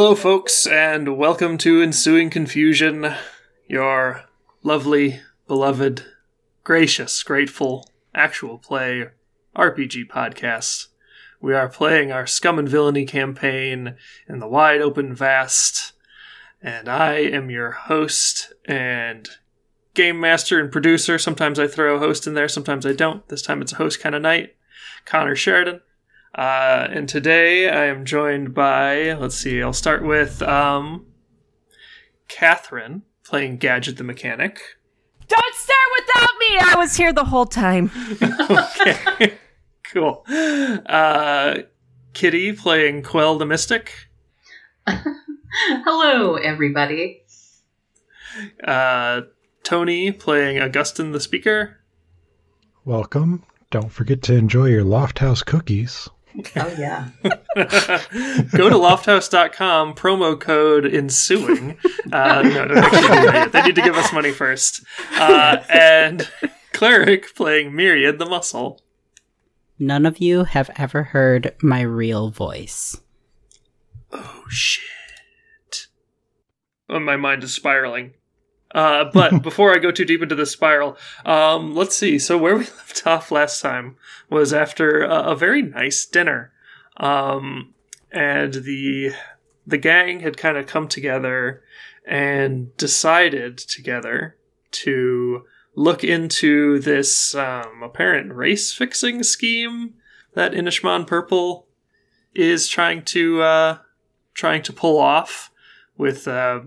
Hello, folks, and welcome to Ensuing Confusion, your lovely, beloved, gracious, grateful, actual play RPG podcast. We are playing our Scum and Villainy campaign in the wide open vast, and I am your host and game master and producer. Sometimes I throw a host in there, sometimes I don't. This time it's a host kind of night. Connor Sheridan. Uh, and today I am joined by, let's see, I'll start with um, Catherine playing Gadget the Mechanic. Don't start without me! I was here the whole time. okay, cool. Uh, Kitty playing Quell the Mystic. Hello, everybody. Uh, Tony playing Augustin the Speaker. Welcome. Don't forget to enjoy your Loft House cookies. Oh, yeah. Go to lofthouse.com, promo code ensuing. Uh, no, don't actually do that yet. They need to give us money first. Uh, and Cleric playing Myriad the Muscle. None of you have ever heard my real voice. Oh, shit. Oh, my mind is spiraling. Uh, but before I go too deep into this spiral, um, let's see. So where we left off last time was after a, a very nice dinner, um, and the the gang had kind of come together and decided together to look into this um, apparent race fixing scheme that Inishman Purple is trying to uh, trying to pull off with uh,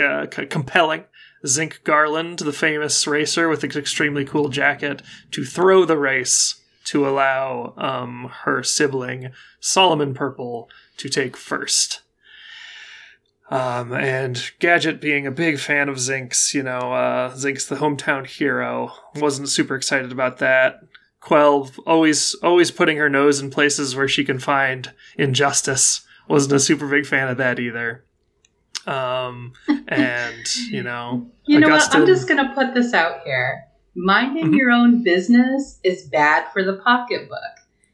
uh, compelling Zinc Garland, the famous racer with an extremely cool jacket, to throw the race to allow um, her sibling Solomon Purple to take first. Um, and Gadget, being a big fan of Zinc's, you know, uh, Zinc's the hometown hero, wasn't super excited about that. Quell, always always putting her nose in places where she can find injustice, wasn't a super big fan of that either. Um, and you know, You know what? I'm just going to put this out here. Minding Mhm. your own business is bad for the pocketbook.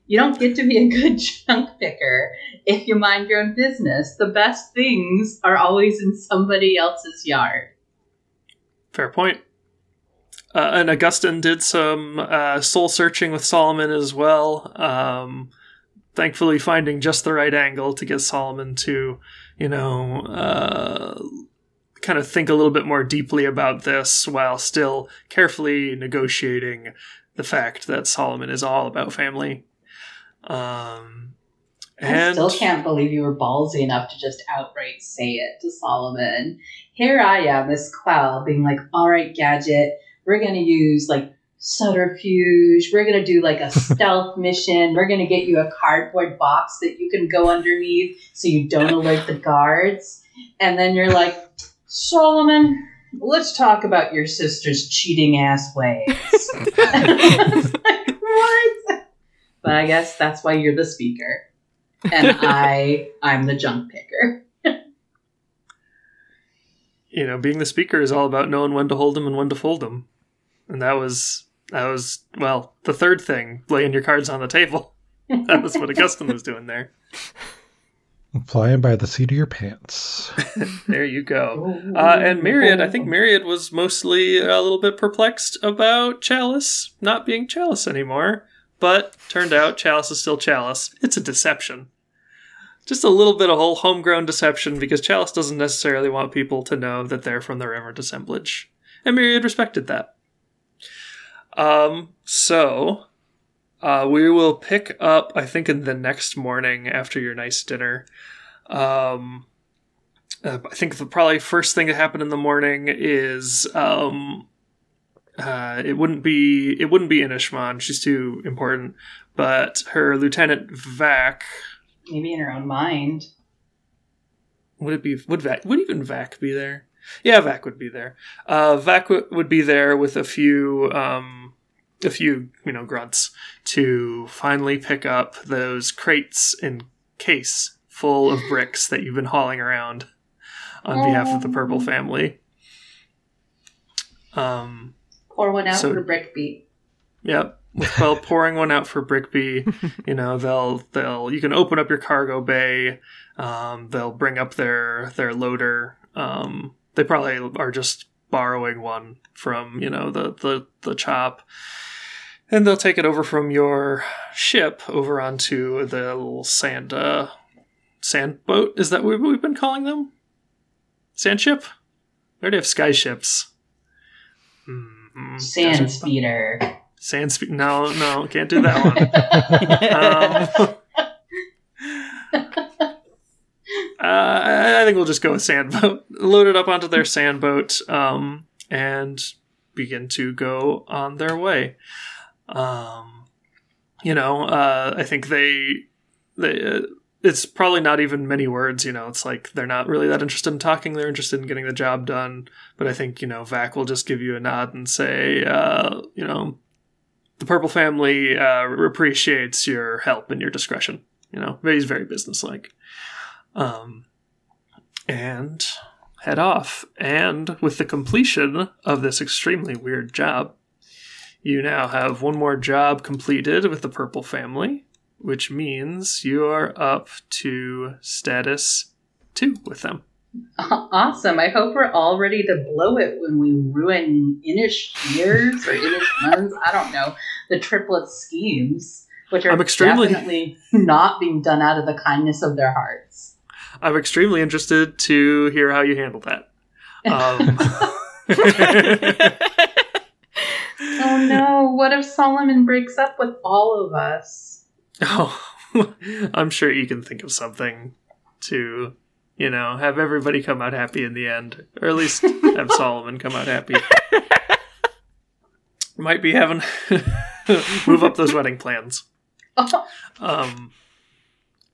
You don't get to be a good junk picker if you mind your own business. The best things are always in somebody else's yard. Fair point. Uh, and Augustine did some uh, soul searching with Solomon as well. Um, thankfully, finding just the right angle to get Solomon to, you know, uh, kind of think a little bit more deeply about this while still carefully negotiating the fact that Solomon is all about family. Um, I still can't believe you were ballsy enough to just outright say it to Solomon. Here I am, Miss Quell, being like, all right, Gadget, we're going to use like subterfuge. We're going to do like a stealth mission. We're going to get you a cardboard box that you can go underneath so you don't alert the guards. And then you're like, Solomon, let's talk about your sister's cheating ass ways. Like, what? But I guess that's why you're the speaker and I I'm the junk picker. you know, being the speaker is all about knowing when to hold them and when to fold them. And that was that was well, the third thing, laying your cards on the table. That was what Augustine was doing there. Flying by the seat of your pants. There you go. Uh, and Myriad, I think Myriad was mostly a little bit perplexed about Chalice not being Chalice anymore. But turned out Chalice is still Chalice. It's a deception. Just a little bit of whole homegrown deception because Chalice doesn't necessarily want people to know that they're from the Reverend Assemblage. And Myriad respected that. Um, so uh, we will pick up, I think, in the next morning after your nice dinner. Um, uh, I think the probably first thing that happened in the morning is um, uh, it wouldn't be it wouldn't be Inishman. She's too important. But her lieutenant Vac Maybe in her own mind. would it be would Vac would even Vac be there? Yeah, Vac would be there. Uh, Vac w- would be there with a few um, a few you know grunts to finally pick up those crates and case full of bricks that you've been hauling around on behalf of the Purple family. Um, Pour one out So- for Brickbeat. Yep. Well, pouring one out for Brickby, you know, they'll they'll you can open up your cargo bay. Um, they'll bring up their their loader. Um, they probably are just borrowing one from you know the the the chop, and they'll take it over from your ship over onto the little sand uh, sand boat. Is that what we've been calling them? Sand ship. where We already have sky ships. Hmm, Sand speeder. Sand speed. No, no, can't do that one. um, uh, I think we'll just go with sandboat. Load it up onto their sandboat um, and begin to go on their way. Um, you know, uh, I think they they. Uh, it's probably not even many words, you know. It's like they're not really that interested in talking. They're interested in getting the job done. But I think you know, Vac will just give you a nod and say, uh, you know, the Purple family uh, appreciates your help and your discretion. You know, he's very businesslike. Um, and head off. And with the completion of this extremely weird job, you now have one more job completed with the Purple family, which means you are up to status two with them. Awesome. I hope we're all ready to blow it when we ruin Inish years or Inish months. I don't know. The triplet schemes, which are I'm extremely- definitely not being done out of the kindness of their hearts. I'm extremely interested to hear how you handle that. Um, Oh no, what if Solomon breaks up with all of us? Oh, I'm sure you can think of something to, you know, have everybody come out happy in the end, or at least have Solomon come out happy. Might be having move up those wedding plans. Um,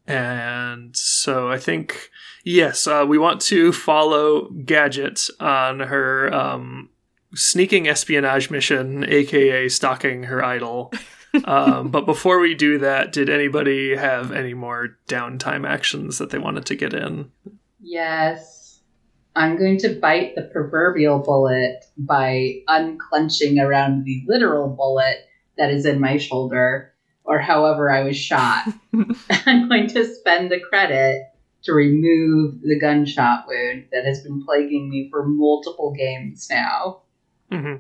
and so I think yes, uh, we want to follow Gadget on her um, sneaking espionage mission, aka stalking her idol. um, but before we do that, did anybody have any more downtime actions that they wanted to get in? Yes. I'm going to bite the proverbial bullet by unclenching around the literal bullet that is in my shoulder, or however I was shot. I'm going to spend the credit to remove the gunshot wound that has been plaguing me for multiple games now. hmm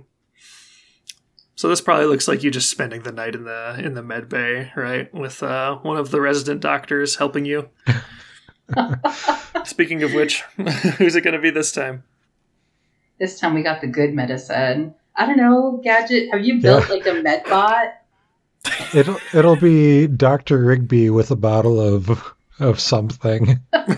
So this probably looks like you just spending the night in the in the med bay, right? With uh, one of the resident doctors helping you. Speaking of which, who's it going to be this time? This time we got the good medicine. I don't know, Gadget, have you built Yeah. like a med bot? It'll it'll be Doctor Rigby with a bottle of of something.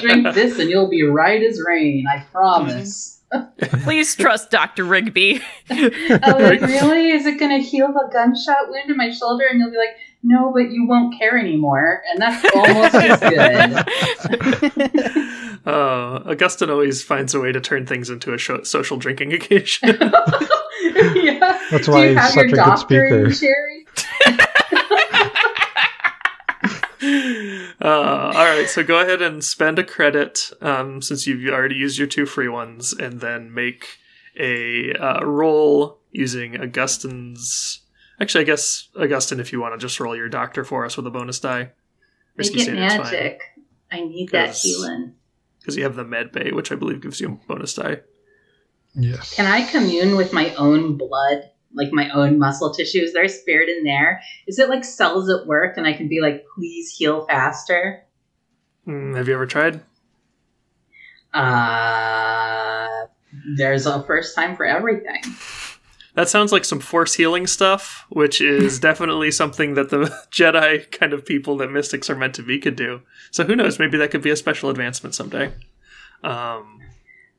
Drink this and you'll be right as rain, I promise. Please trust Dr. Rigby. Oh, like, really? Is it going to heal the gunshot wound in my shoulder? And you'll be like, no, but you won't care anymore. And that's almost as good. Uh, Augustine always finds a way to turn things into a sho- social drinking occasion. yeah. That's why you he's such a good speaker. Sherry? uh, all right, so go ahead and spend a credit um, since you've already used your two free ones, and then make a uh, roll using Augustine's. Actually, I guess Augustine, if you want to just roll your doctor for us with a bonus die. Make it magic. I need that healing. Because you have the med bay, which I believe gives you a bonus die. Yes. Can I commune with my own blood? Like my own muscle tissue? Is there a spirit in there? Is it like cells at work and I can be like, please heal faster? Mm, have you ever tried? Uh, there's a first time for everything. That sounds like some force healing stuff, which is definitely something that the Jedi kind of people that mystics are meant to be could do. So who knows? Maybe that could be a special advancement someday. Um,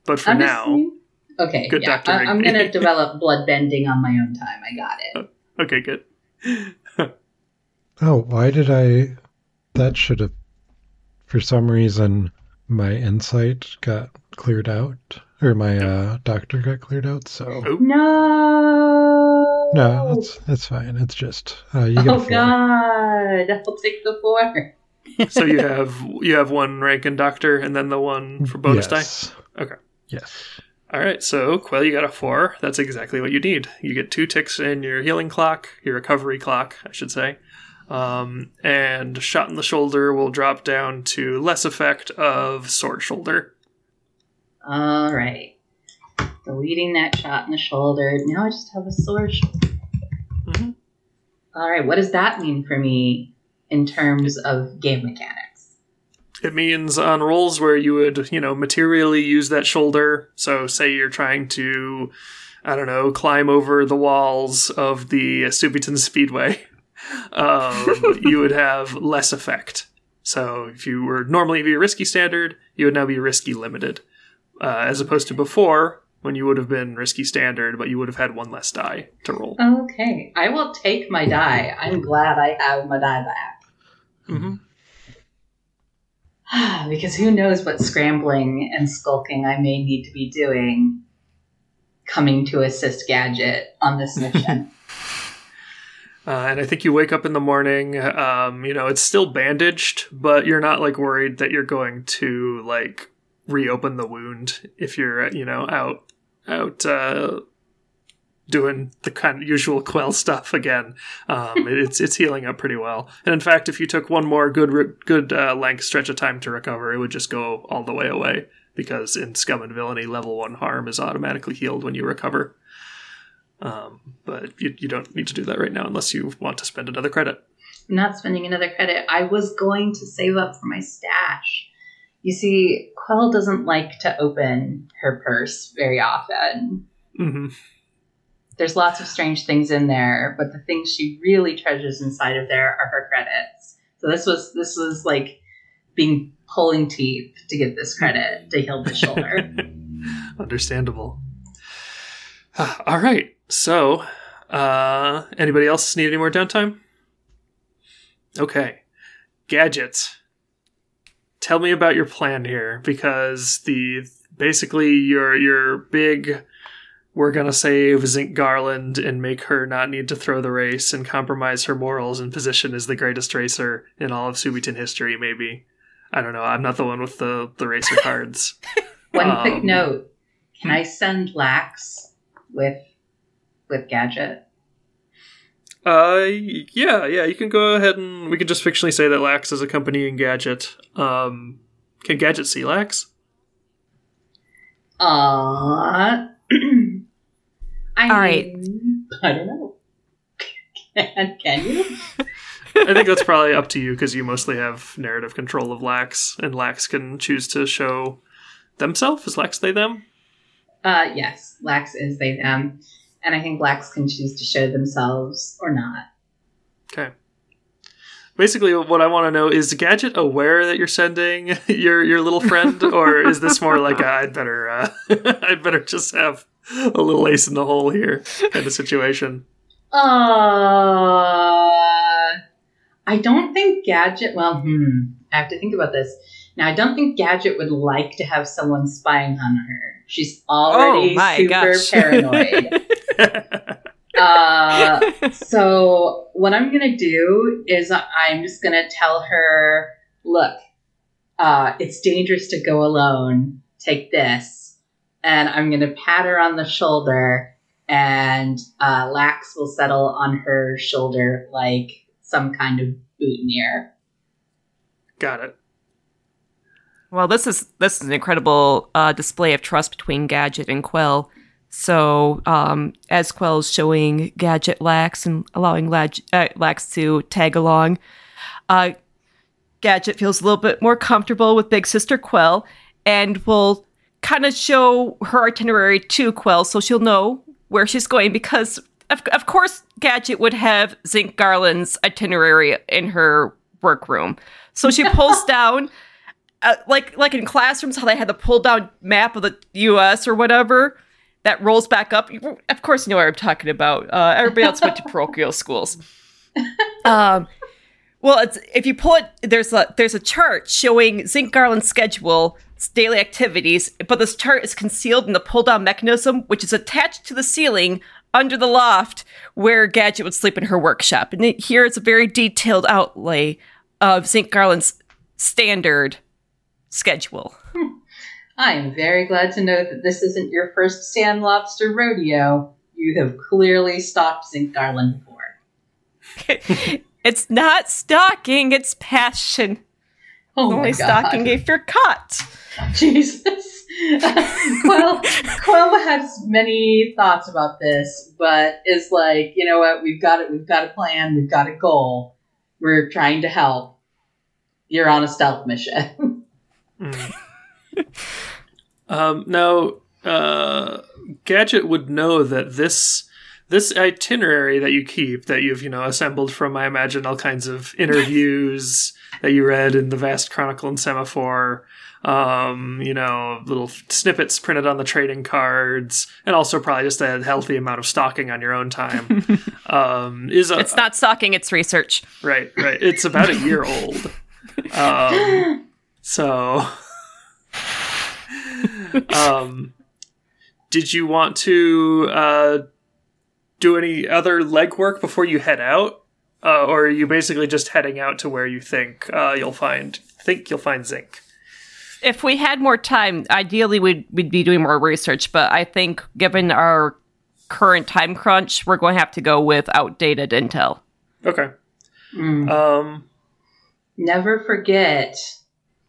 but for I'm now, okay, Good yeah, Dr. I, I'm gonna develop blood bending on my own time. I got it. okay, good. Oh, why did I? That should have. For some reason, my insight got cleared out, or my uh, doctor got cleared out. So Oh, No, no, that's that's fine. It's just uh, you get a Oh four. God, I'll take the four. so you have you have one rank in doctor, and then the one for bonus die. yes. Okay. Yes. All right, so Quell, you got a four. That's exactly what you need. You get two ticks in your healing clock, your recovery clock, I should say. Um, and shot in the shoulder will drop down to less effect of sword shoulder. All right. Deleting that shot in the shoulder. Now I just have a sore shoulder. Mhm. All right. What does that mean for me in terms of game mechanics? It means on rolls where you would, you know, materially use that shoulder. So, say you're trying to, I don't know, climb over the walls of the Subiton Speedway, um, you would have less effect. So, if you were normally be a risky standard, you would now be risky limited, uh, as opposed to before when you would have been risky standard, but you would have had one less die to roll. Okay. I will take my die. I'm glad I have my die back. hmm because who knows what scrambling and skulking I may need to be doing coming to assist Gadget on this mission. Uh, and I think you wake up in the morning. Um, you know, it's still bandaged, but you're not like worried that you're going to like reopen the wound if you're you know out out uh, doing the kind of usual quell stuff again. Um, it's it's healing up pretty well. And in fact, if you took one more good good uh, length stretch of time to recover, it would just go all the way away because in Scum and Villainy, level one harm is automatically healed when you recover. Um, but you, you don't need to do that right now unless you want to spend another credit. I'm not spending another credit. I was going to save up for my stash. You see, Quell doesn't like to open her purse very often. hmm There's lots of strange things in there, but the things she really treasures inside of there are her credits. So this was this was like being pulling teeth to get this credit to heal the shoulder. Understandable. All right. So, uh, anybody else need any more downtime? Okay. Gadgets. Tell me about your plan here because the basically your your big we're going to save Zinc Garland and make her not need to throw the race and compromise her morals and position as the greatest racer in all of Subiton history maybe. I don't know. I'm not the one with the the racer cards. One quick Um, note: Can I send Lax with with Gadget? Uh, yeah, yeah. You can go ahead and we can just fictionally say that Lax is accompanying Gadget. Um, can Gadget see Lax? Uh, I All right. mean, I don't know. Can, can you? I think that's probably up to you because you mostly have narrative control of Lax, and Lax can choose to show themselves. Is Lax they them? Uh, yes, Lax is they them, and I think Lax can choose to show themselves or not. Okay. Basically, what I want to know is Gadget aware that you're sending your your little friend, or is this more like a, I'd better uh, I'd better just have a little ace in the hole here kind of situation? Uh, I don't think Gadget. Well, hmm, I have to think about this. Now, I don't think Gadget would like to have someone spying on her. She's already Oh my super gosh. paranoid. uh, so what I'm gonna do is I'm just gonna tell her, look, uh, it's dangerous to go alone. Take this, and I'm gonna pat her on the shoulder, and uh, Lax will settle on her shoulder like some kind of boutonniere. Got it. Well, this is this is an incredible uh, display of trust between Gadget and Quell. So, um, as Quell's showing Gadget Lax and allowing Lag- uh, Lax to tag along, uh, Gadget feels a little bit more comfortable with Big Sister Quell and will kind of show her itinerary to Quell so she'll know where she's going because, of, of course, Gadget would have Zinc Garland's itinerary in her workroom. So she pulls down uh, like like in classrooms how they had the pull down map of the U.S. or whatever that rolls back up. Of course, you know what I'm talking about. Uh, everybody else went to parochial schools. Um, well, it's, if you pull it, there's a there's a chart showing Zinc Garland's schedule, daily activities, but this chart is concealed in the pull down mechanism, which is attached to the ceiling under the loft where Gadget would sleep in her workshop. And it, here it's a very detailed outlay of Zinc Garland's standard schedule. Hmm. I am very glad to know that this isn't your first sand lobster rodeo. You have clearly stalked Zinc Garland before. it's not stalking, it's passion. Oh Only stalking if you're caught. Jesus. Quell, Quell has many thoughts about this, but is like, you know what, we've got it, we've got a plan, we've got a goal. We're trying to help. You're on a stealth mission. Mm. um, now, uh, Gadget would know that this this itinerary that you keep, that you've you know assembled from, I imagine, all kinds of interviews that you read in the Vast Chronicle and Semaphore. Um, you know, little snippets printed on the trading cards, and also probably just a healthy amount of stalking on your own time. um, is a, It's not stalking, it's research. Right, right. It's about a year old. Um, so, um, did you want to uh, do any other legwork before you head out, uh, or are you basically just heading out to where you think uh, you'll find think you'll find zinc? If we had more time, ideally we'd, we'd be doing more research, but I think given our current time crunch, we're going to have to go with outdated intel. Okay. Mm. Um, Never forget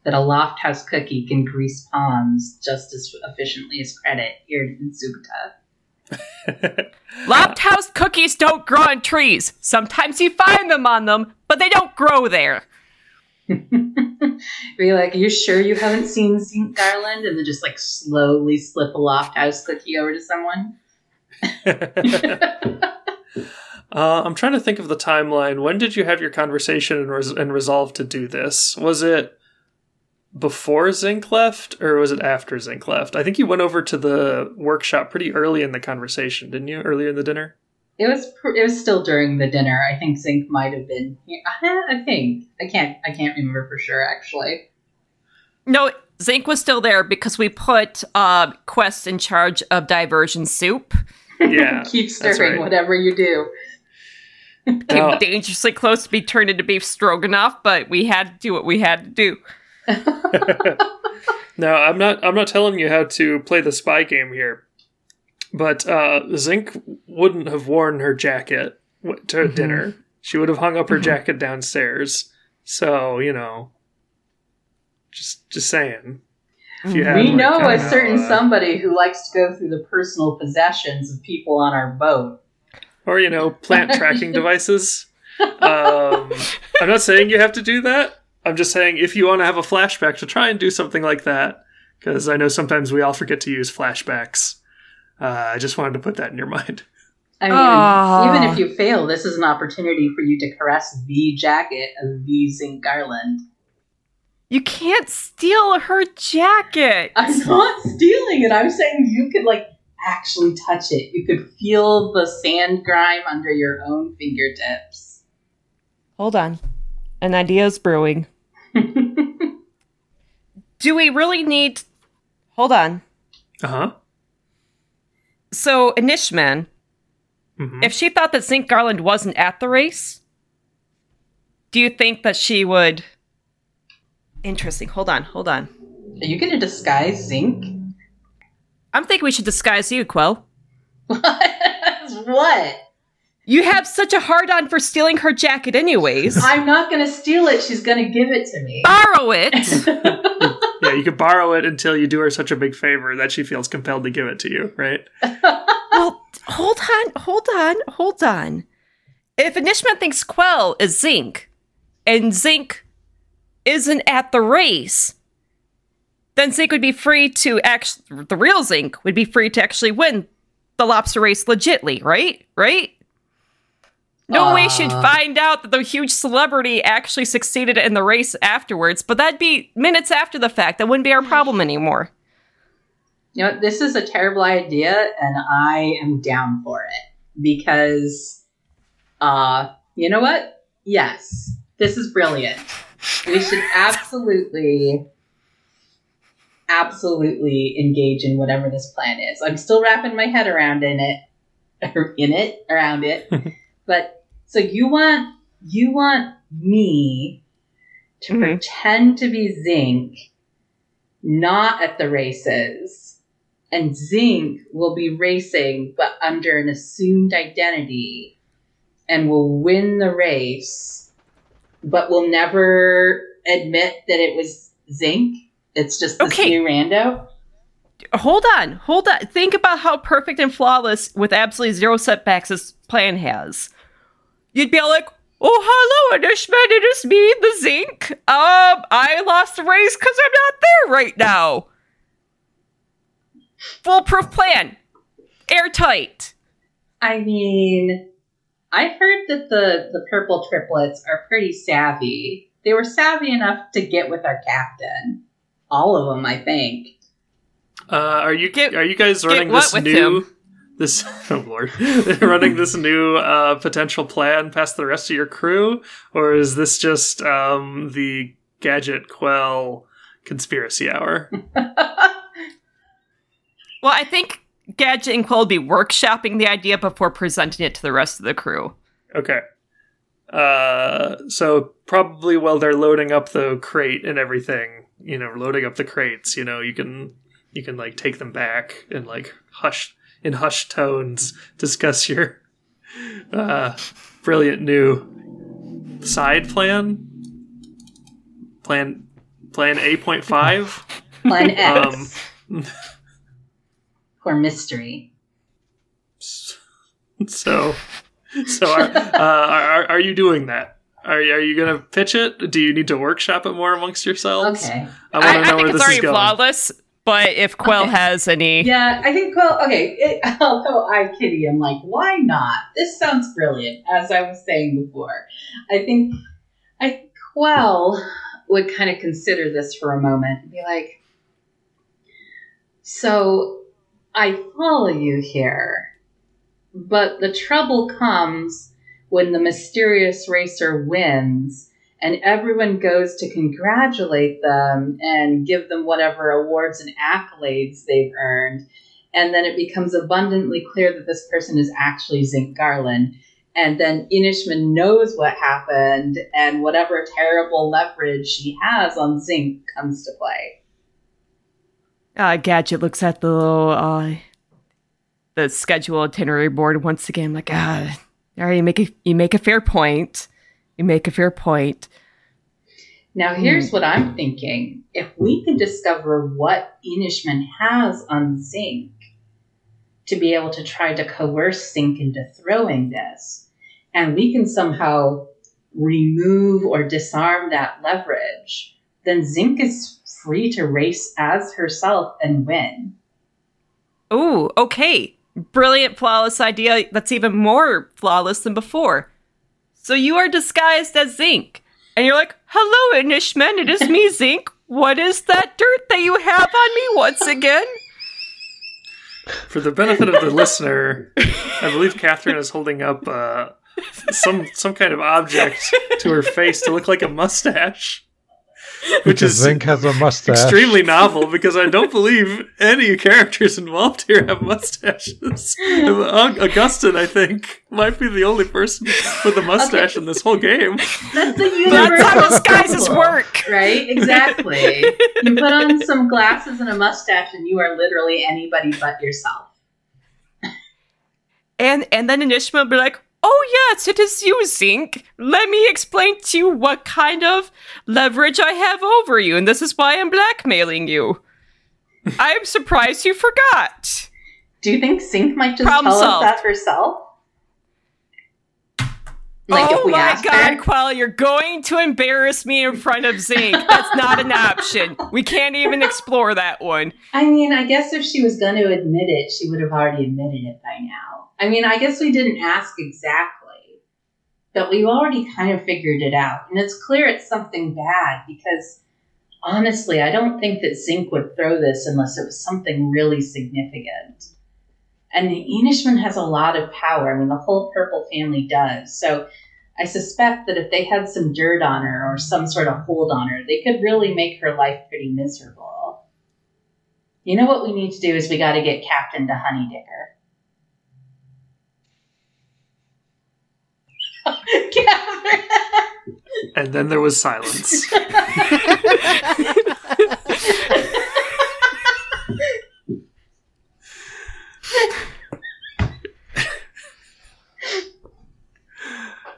that a loft house cookie can grease palms just as efficiently as credit here in Zubuta. Loft house cookies don't grow on trees. Sometimes you find them on them, but they don't grow there. Be like, are you sure you haven't seen Zinc Garland? And then just like slowly slip a loft house cookie over to someone. Uh, I'm trying to think of the timeline. When did you have your conversation and, res- and resolve to do this? Was it before Zinc left, or was it after Zinc left? I think you went over to the workshop pretty early in the conversation, didn't you? Earlier in the dinner. It was pr- it was still during the dinner. I think Zinc might have been. I think I can't I can't remember for sure actually. No, Zinc was still there because we put uh, Quest in charge of diversion soup. Yeah, Keep stirring right. whatever you do. Came Oh. dangerously close to be turned into beef stroganoff, but we had to do what we had to do. No, I'm not. I'm not telling you how to play the spy game here. But uh, Zinc wouldn't have worn her jacket to Mhm. dinner. She would have hung up her Mhm. jacket downstairs. So you know, just just saying. If you had, we like, know a certain uh, somebody who likes to go through the personal possessions of people on our boat. or you know, plant tracking devices. Um, I'm not saying you have to do that. I'm just saying if you want to have a flashback to try and do something like that, because I know sometimes we all forget to use flashbacks. Uh, I just wanted to put that in your mind. I mean, Ah. even if you fail, this is an opportunity for you to caress the jacket of the Zinc Garland. You can't steal her jacket. I'm not stealing it. I'm saying you could like actually touch it. You could feel the sand grime under your own fingertips. Hold on. An idea's brewing. Do we really need. Hold on. Uh huh. So, Inishman, hmm if she thought that Zinc Garland wasn't at the race, do you think that she would. Interesting. Hold on. Hold on. Are you going to disguise Zinc? I'm thinking we should disguise you, Quell. what? You have such a hard on for stealing her jacket, anyways. I'm not going to steal it. She's going to give it to me. Borrow it. Yeah, you could borrow it until you do her such a big favor that she feels compelled to give it to you, right? well, hold on, hold on, hold on. If Inishman thinks Quell is Zinc, and Zinc isn't at the race, then Zinc would be free to actually, the real Zinc would be free to actually win the lobster race legitly, right? Right? No way she'd Uh. find out that the huge celebrity actually succeeded in the race afterwards, but that'd be minutes after the fact. That wouldn't be our problem anymore. You know, this is a terrible idea, and I am down for it because, uh, you know what? Yes, this is brilliant. We should absolutely, absolutely engage in whatever this plan is. I'm still wrapping my head around in it, in it, around it. but so you want you want me to Mhm. pretend to be Zinc not at the races. And Zinc will be racing, but under an assumed identity and will win the race, but will never admit that it was Zinc. It's just this Okay. new rando. Hold on, hold on. Think about how perfect and flawless, with absolutely zero setbacks, this plan has. You'd be all like, "Oh, hello, Inishman. It is me, the Zinc. Um, I lost the race because I'm not there right now. Foolproof plan, airtight. I mean, I heard that the the purple triplets are pretty savvy. They were savvy enough to get with our captain. All of them, I think. Uh, are you Get- are you guys running what this new him? This oh lord running this new uh, potential plan past the rest of your crew, or is this just um, the gadget quell conspiracy hour? Well, I think Gadget and Quill will be workshopping the idea before presenting it to the rest of the crew. Okay. Uh, so probably while they're loading up the crate and everything, you know, loading up the crates, you know, you can you can like take them back and like hush in hushed tones discuss your uh brilliant new side plan. Plan plan 8.5. Plan X Um for mystery. so so are, uh, are are you doing that? Are, are you going to pitch it? Do you need to workshop it more amongst yourselves? Okay. I want I, to I know think where it's this already is going. flawless, but if Quill Okay. has any. Yeah, I think well, okay. It, although I kitty, I'm like, why not? This sounds brilliant. As I was saying before, I think I think Quell would kind of consider this for a moment and be like, so I follow you here, but the trouble comes when the mysterious racer wins and everyone goes to congratulate them and give them whatever awards and accolades they've earned. And then it becomes abundantly clear that this person is actually Zinc Garland. And then Inishman knows what happened, and whatever terrible leverage she has on Zinc comes to play. Uh, Gadget looks at the little, uh, the schedule itinerary board once again, like, ah, all right, you make a, you make a fair point. You make a fair point. Now, here's hmm. what I'm thinking. If we can discover what Inishman has on Zinc to be able to try to coerce Zinc into throwing this, and we can somehow remove or disarm that leverage, then Zinc is free to race as herself and win. Ooh, okay. Brilliant, flawless idea that's even more flawless than before. So you are disguised as Zinc. And you're like, hello, Inishman, it is me, Zinc. What is that dirt that you have on me once again? For the benefit of the listener, I believe Catherine is holding up uh, some some kind of object to her face to look like a mustache, which Because is Zinc has a mustache. extremely novel because I don't believe any characters involved here have mustaches. Aug- Augustin, I think, might be the only person with a mustache in this whole game. That's the That's how universal disguises work. Right? Exactly. you put on some glasses and a mustache, and you are literally anybody but yourself. And and then Inishma will be like, Oh yes, it is you, Zinc. Let me explain to you what kind of leverage I have over you, and this is why I'm blackmailing you. I am surprised you forgot. Do you think Zinc might just Problem tell solved. us that herself? Like oh my god, her? Quell, you're going to embarrass me in front of Zinc. That's not an option. We can't even explore that one. I mean, I guess if she was going to admit it, she would have already admitted it by now. I mean, I guess we didn't ask exactly, but we've already kind of figured it out. And it's clear it's something bad because honestly, I don't think that Zinc would throw this unless it was something really significant. And the Inishman has a lot of power. I mean, the whole Purple family does. So I suspect that if they had some dirt on her or some sort of hold on her, they could really make her life pretty miserable. You know what we need to do is we got to get Captain to Honeydicker. And then there was silence.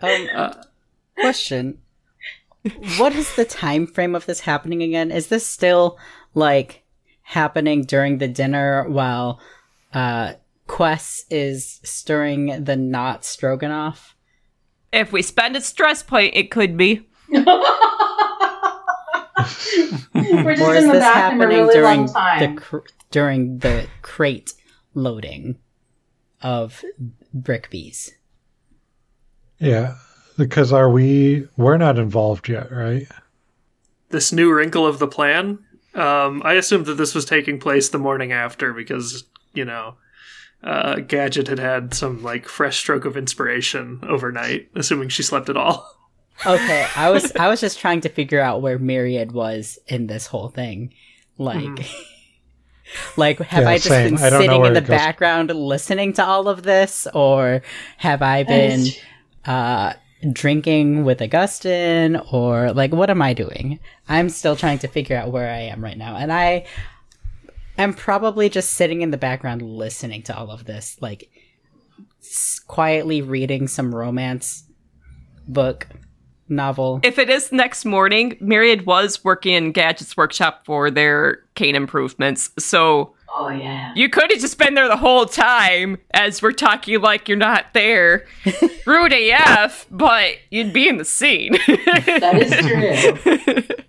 um, uh, question: What is the time frame of this happening again? Is this still like happening during the dinner while uh, Quest is stirring the not stroganoff? If we spend a stress point, it could be. We're just or in the this back in a happening really during long time. the cr- during the crate loading of brickbees? Yeah, because are we? We're not involved yet, right? this new wrinkle of the plan. Um, I assumed that this was taking place the morning after because you know, uh, Gadget had had some like fresh stroke of inspiration overnight, assuming she slept at all. Okay, I was I was just trying to figure out where Myriad was in this whole thing. Like like have Yeah, I just same. been I sitting in the background listening to all of this or have I been uh drinking with Augustine, or like what am I doing? I'm still trying to figure out where I am right now. And I am probably just sitting in the background listening to all of this like s- quietly reading some romance book novel. If it is next morning, Myriad was working in Gadget's workshop for their cane improvements. So oh yeah. you could have just been there the whole time as we're talking like you're not there. Rude AF, but you'd be in the scene. That is true.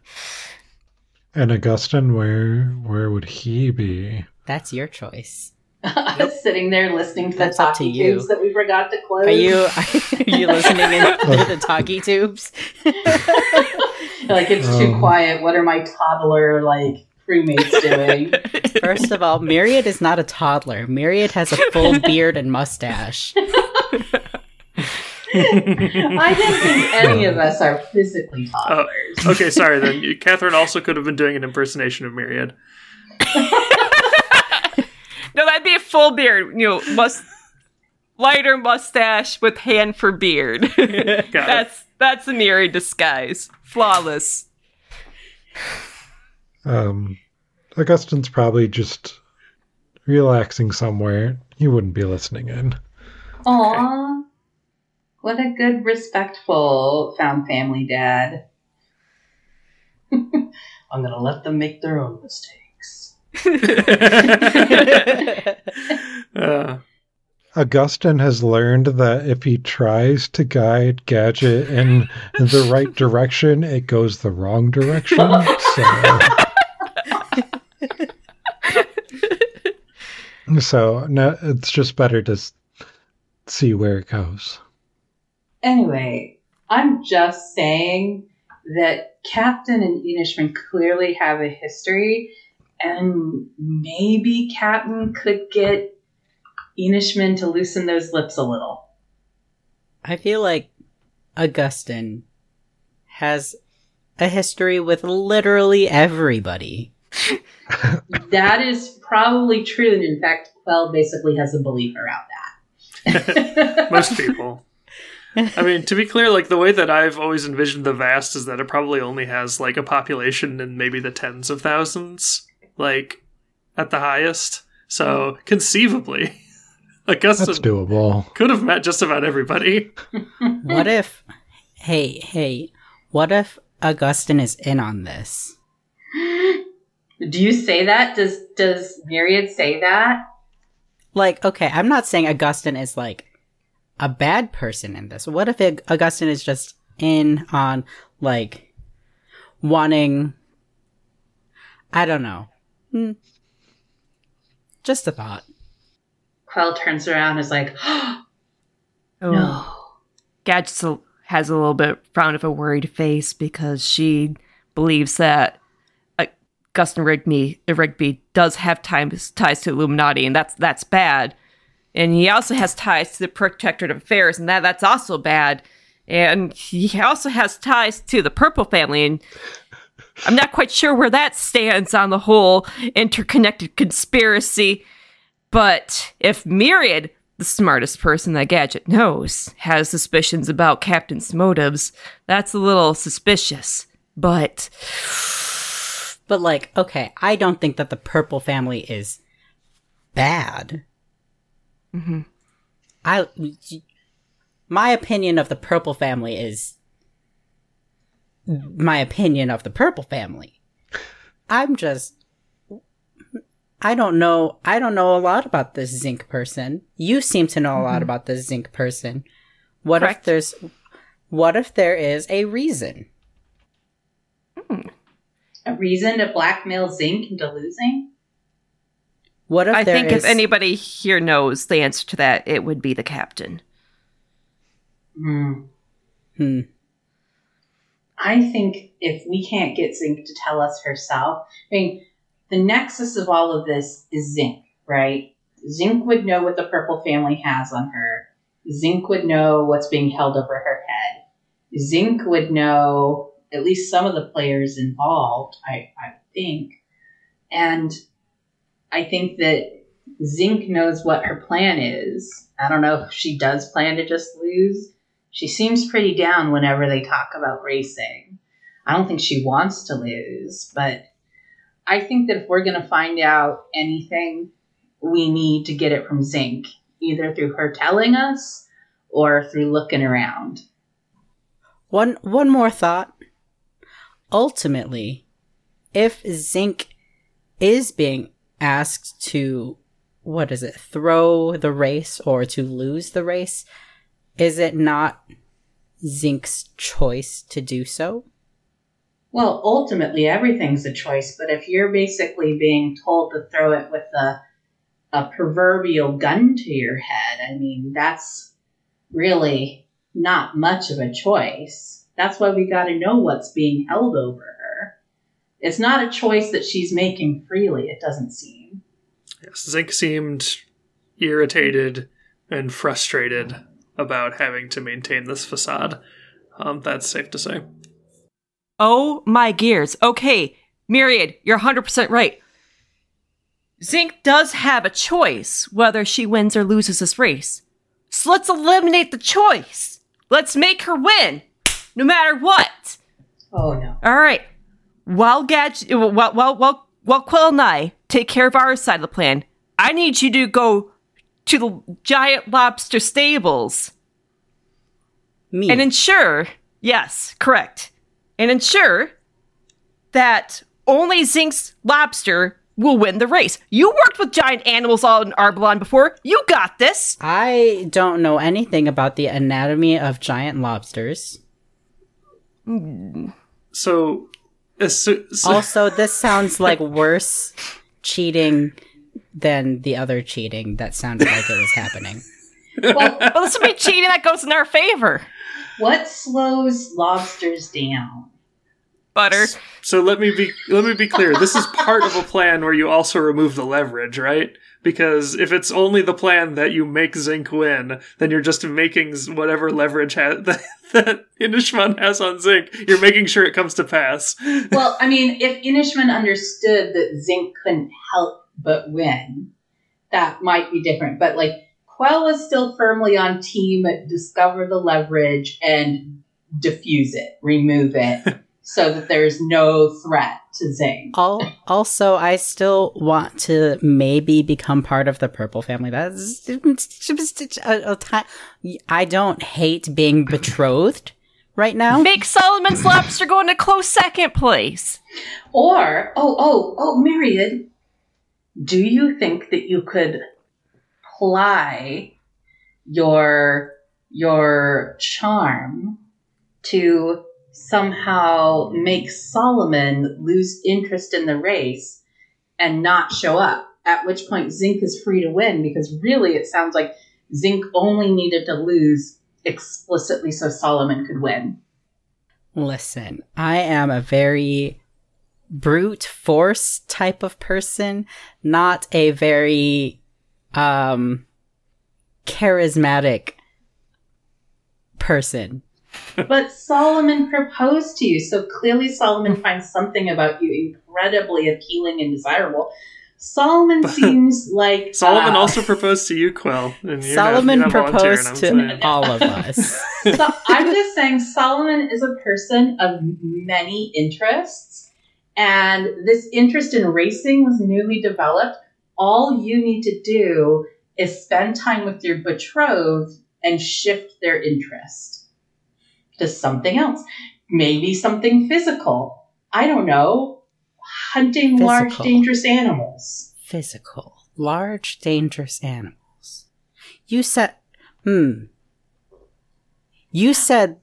And Augustine, where where would he be? That's your choice. I'm sitting there listening to the That's up to talkie you. tubes that we forgot to close. Are you are you listening in to the talkie tubes? like it's too Um. quiet? What are my toddler like crewmates doing? First of all, Myriad is not a toddler. Myriad has a full beard and mustache. I don't think any of us are physically toddlers. okay, sorry then. Catherine also could have been doing an impersonation of Myriad. no, that'd be a full beard. You know, must lighter mustache with hand for beard. Got it. that's that's a Myriad disguise. Flawless. Um, Augustin's probably just relaxing somewhere. He wouldn't be listening in. Aw. What a good, respectful found family dad. I'm gonna let them make their own mistakes. Uh, Augustin has learned that if he tries to guide Gadget in the right direction, it goes the wrong direction. So, so no, it's just better to see where it goes. Anyway, I'm just saying that Captain and Inishman clearly have a history, and maybe Captain could get Inishman to loosen those lips a little. I feel like Augustine has a history with literally everybody. That is probably true, and in fact, Quell basically has a belief around that. most people. I mean, to be clear, like the way that I've always envisioned the vast is that it probably only has like a population in maybe the tens of thousands, like at the highest. So hmm. conceivably, That's doable. could have met just about everybody. What if hey, hey, what if Augustine is in on this? Do you say that? Does does Myriad say that? Like, okay, I'm not saying Augustine is like a bad person in this. What if Ag- Augustin is just in on like wanting I don't know. Hmm. Just a thought. Quell turns around and is like, Oh. no. Gadget a- has a little bit frown of a worried face because she believes that uh, Gustin Rigby, uh, Rigby does have ties ties to Illuminati, and that's that's bad. And he also has ties to the Protectorate of Affairs, and that that's also bad. And he also has ties to the Purple family, and I'm not quite sure where that stands on the whole interconnected conspiracy. But if Myriad, the smartest person that Gadget knows, has suspicions about Captain's motives, that's a little suspicious. But But like, okay, I don't think that the purple family is bad. Mhm. I my opinion of the purple family is my opinion of the purple family. I'm just I don't know I don't know a lot about this zinc person. You seem to know a lot about this zinc person. What if there's what if there is a reason? A reason to blackmail Zinc into losing? What if I there think is- if anybody here knows the answer to that, it would be the captain. Hmm. Hmm. I think if we can't get Zinc to tell us herself, I mean, the nexus of all of this is Zinc, right? Zinc would know what the purple family has on her. Zinc would know what's being held over her head. Zinc would know at least some of the players involved, I, I think. And I think that Zinc knows what her plan is. I don't know if she does plan to just lose. She seems pretty down whenever they talk about racing. I don't think she wants to lose, but I think that if we're going to find out anything, we need to get it from Zinc, either through her telling us or through looking around. One one more thought. Ultimately, if Zinc is being asked to what is it, throw the race or to lose the race, is it not Zinc's choice to do so? Well, ultimately, everything's a choice, but if you're basically being told to throw it with a, a proverbial gun to your head, I mean, that's really not much of a choice. That's why we got to know what's being held over. It's not a choice that she's making freely, it doesn't seem. Yes, Zinc seemed irritated and frustrated about having to maintain this facade. Um, that's safe to say. Oh my gears. Okay, Myriad, you're 100% right. Zinc does have a choice whether she wins or loses this race. So let's eliminate the choice. Let's make her win, no matter what. Oh no. All right. While Gadget, while while while while Quill and I take care of our side of the plan, I need you to go to the giant lobster stables Me. and ensure, yes, correct, and ensure that only Zinc's lobster will win the race. You worked with giant animals all in Arbalon before. You got this. I don't know anything about the anatomy of giant lobsters. So, as so, so- Also, this sounds like worse cheating than the other cheating that sounded like it was happening. Well, Well, this would be cheating that goes in our favor. what slows lobsters down? Butter. So let me be let me be clear. This is part of a plan where you also remove the leverage, right? Because if it's only the plan that you make Zinc win, then you're just making whatever leverage ha- that, that Inishman has on Zinc. You're making sure it comes to pass. Well, I mean, if Inishman understood that Zinc couldn't help but win, that might be different. But like, Quell is still firmly on team discover the leverage and diffuse it, remove it, so that there's no threat to Zinc. Al- also, I still want to maybe become part of the purple family. That's just a, a ti- I don't hate being betrothed right now. Make Solomon's lobster go into close second place. Or, oh, oh, oh, Myriad, do you think that you could ply your your charm to somehow make Solomon lose interest in the race and not show up? At which point Zinc is free to win because really it sounds like Zinc only needed to lose explicitly so Solomon could win. Listen, I am a very brute force type of person, not a very um charismatic person. But Solomon proposed to you, so clearly Solomon finds something about you incredibly appealing and desirable. Solomon seems like Solomon uh, also proposed to you, Quill. And Solomon not, not proposed to saying. all of us. So I'm just saying Solomon is a person of many interests, and this interest in racing was newly developed. All you need to do is spend time with your betrothed and shift their interest to something else. Maybe something physical. I don't know. Hunting large, dangerous animals. Physical. Large, dangerous animals. You said, hmm. You said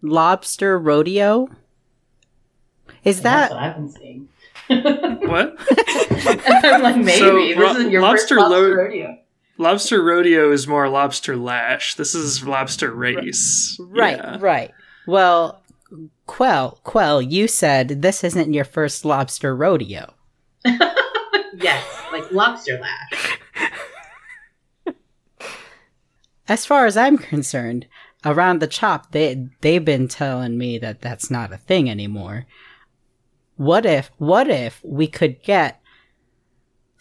lobster rodeo? Is That's that what I've been seeing. What? I'm like, maybe So, this ro- is your lobster first lobster lo- rodeo. Lobster rodeo is more lobster lash. This is lobster race. right? Yeah. Right. Well, Quell, Quell, you said this isn't your first lobster rodeo. Yes, like lobster lash. As far as I'm concerned, around the chop, they they've been telling me that that's not a thing anymore. What if what if we could get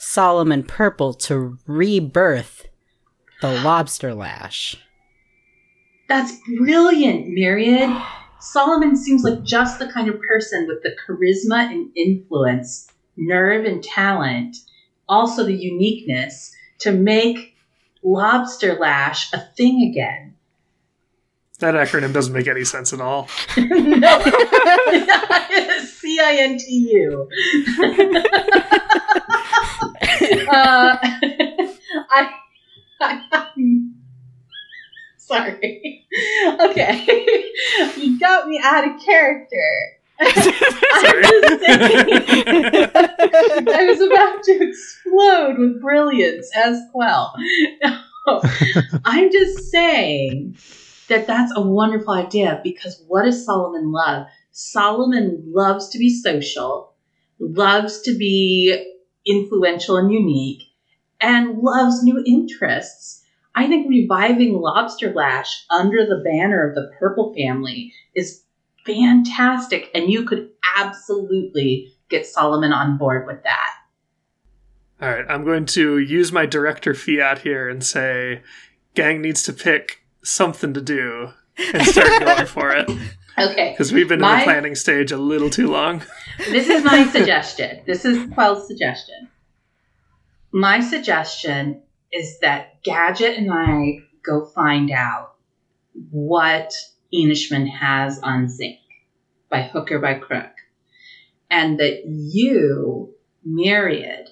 Solomon Purple to rebirth the lobster lash? That's brilliant, Myriad. Solomon seems like just the kind of person with the charisma and influence, nerve and talent, also the uniqueness to make lobster lash a thing again. That acronym doesn't make any sense at all. no. C I N T U. Uh, I, I, sorry. Okay, you got me out of character. I was thinking- I was about to explode with brilliance as well. No, I'm just saying that that's a wonderful idea because what does Solomon love? Solomon loves to be social, loves to be influential and unique, and loves new interests. I think reviving Lobster Lash under the banner of the Purple family is fantastic, and you could absolutely get Solomon on board with that. All right, I'm going to use my director fiat here and say, gang needs to pick something to do and start going for it Okay, because we've been in the planning stage a little too long. this is my suggestion. This is Quell's suggestion. My suggestion is that Gadget and I go find out what Inishman has on Zinc by hook or by crook. And that you, Myriad,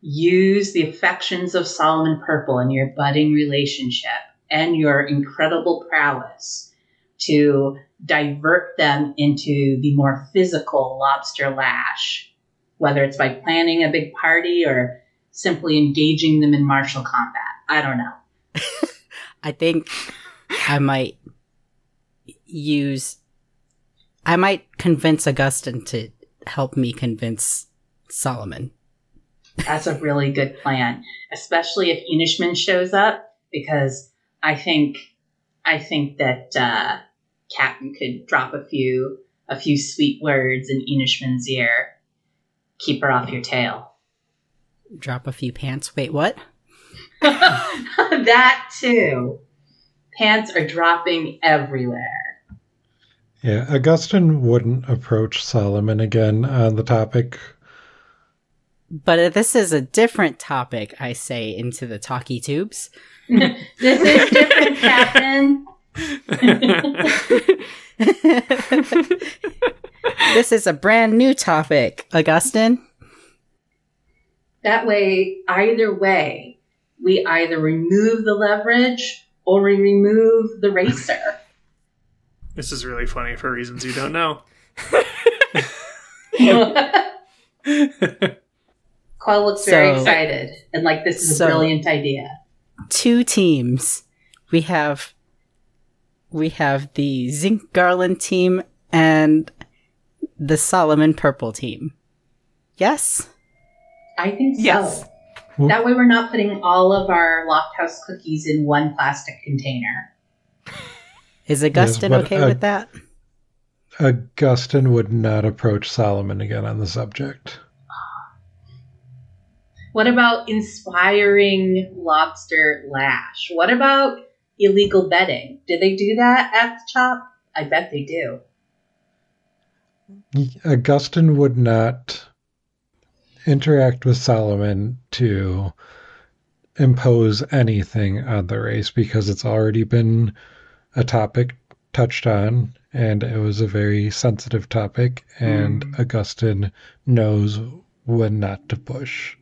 use the affections of Solomon Purple in your budding relationship and your incredible prowess to divert them into the more physical lobster lash, whether it's by planning a big party or simply engaging them in martial combat. I don't know. I think I might use. I might convince Augustine to help me convince Solomon. That's a really good plan, especially if Inishman shows up, because I think I think that uh, Captain could drop a few a few sweet words in Inishman's ear. Keep her off your tail. Drop a few pants. Wait, what? that too. Pants are dropping everywhere. Yeah, Augustine wouldn't approach Solomon again on the topic. But this is a different topic, I say into the talkie tubes. this is different, Captain. this is a brand new topic, Augustine. That way, either way, we either remove the leverage or we remove the racer. This is really funny for reasons you don't know. Quell looks very excited and like this is a brilliant idea. Two teams. We have we have the Zinc Garland team and the Solomon Purple team. Yes? I think so. Yes. That way, we're not putting all of our Lofthouse cookies in one plastic container. Is Augustine but, okay uh, with that? Augustine would not approach Solomon again on the subject. What about inspiring lobster lash? What about illegal betting? Do they do that at the chop? I bet they do. Augustine would not interact with Solomon to impose anything on the race because it's already been a topic touched on and it was a very sensitive topic and Augustine knows when not to push.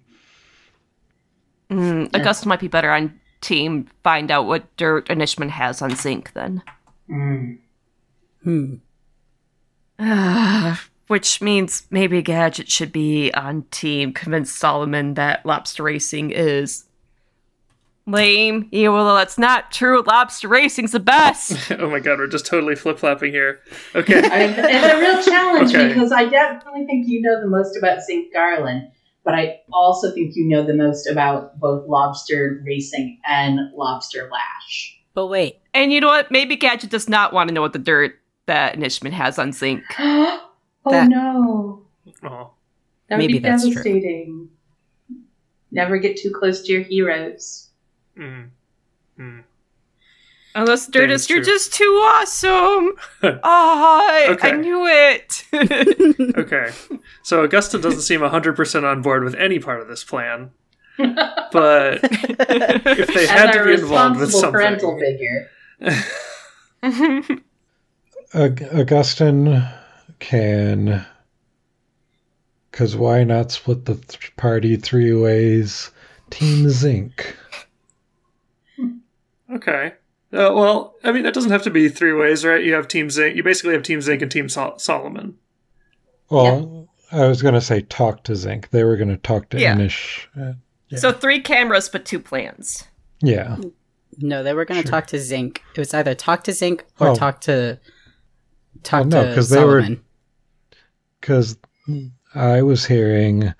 Mm, Augusta might be better on team find out what dirt Inishman has on zinc then. Mm. Hmm. Which means maybe Gadget should be on team convince Solomon that lobster racing is lame. Yeah, well, that's not true. Lobster racing's the best. oh my god, we're just totally flip flopping here. Okay. I mean, it's a real challenge Okay. because I definitely think you know the most about St. Garland, but I also think you know the most about both lobster racing and lobster lash. But wait, and you know what? Maybe Gadget does not want to know what the dirt that Inishman has on zinc. oh That- no. Oh. That would Maybe be that's true. devastating. Never get too close to your heroes. Mm. Mm. Unless That dirt is is, you're just too awesome. oh, I, Okay. I knew it. Okay. So Augusta doesn't seem 100% on board with any part of this plan. But if they had As to be involved with responsible something. parental figure. Aug- Augustin can. Because why not split the th- party three ways? Team Zinc. Okay. Uh, well, I mean, it doesn't have to be three ways, right? You have Team Zinc. You basically have Team Zinc and Team Sol- Solomon. Well, I was going to say talk to Zinc. They were going to talk to Yeah. Inish. Uh, Yeah. So three cameras, but two plans. yeah. no, they were going to Sure. talk to Zinc. It was either talk to Zinc or Oh. talk to talk Well, no, to 'cause they were- Solomon. Because I was hearing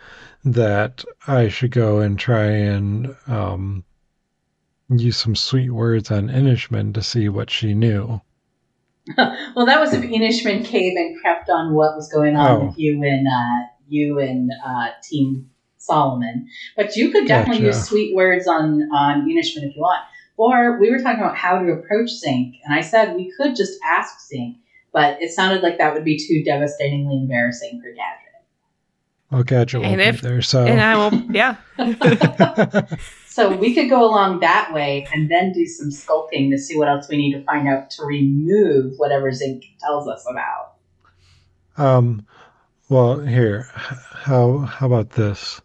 that I should go and try and um, use some sweet words on Inishman to see what she knew. well, that was if Inishman came and crept on what was going on Oh. with you and uh, you and uh, Team Solomon. But you could definitely Gotcha. use sweet words on on Inishman if you want. Or we were talking about how to approach Zinc, and I said we could just ask Zinc, but it sounded like that would be too devastatingly embarrassing for Gadget. Well, Gadget won't if- be there, so. And I will, yeah. So we could go along that way and then do some sculpting to see what else we need to find out to remove whatever Zinc tells us about. Um, well, here, how how about this?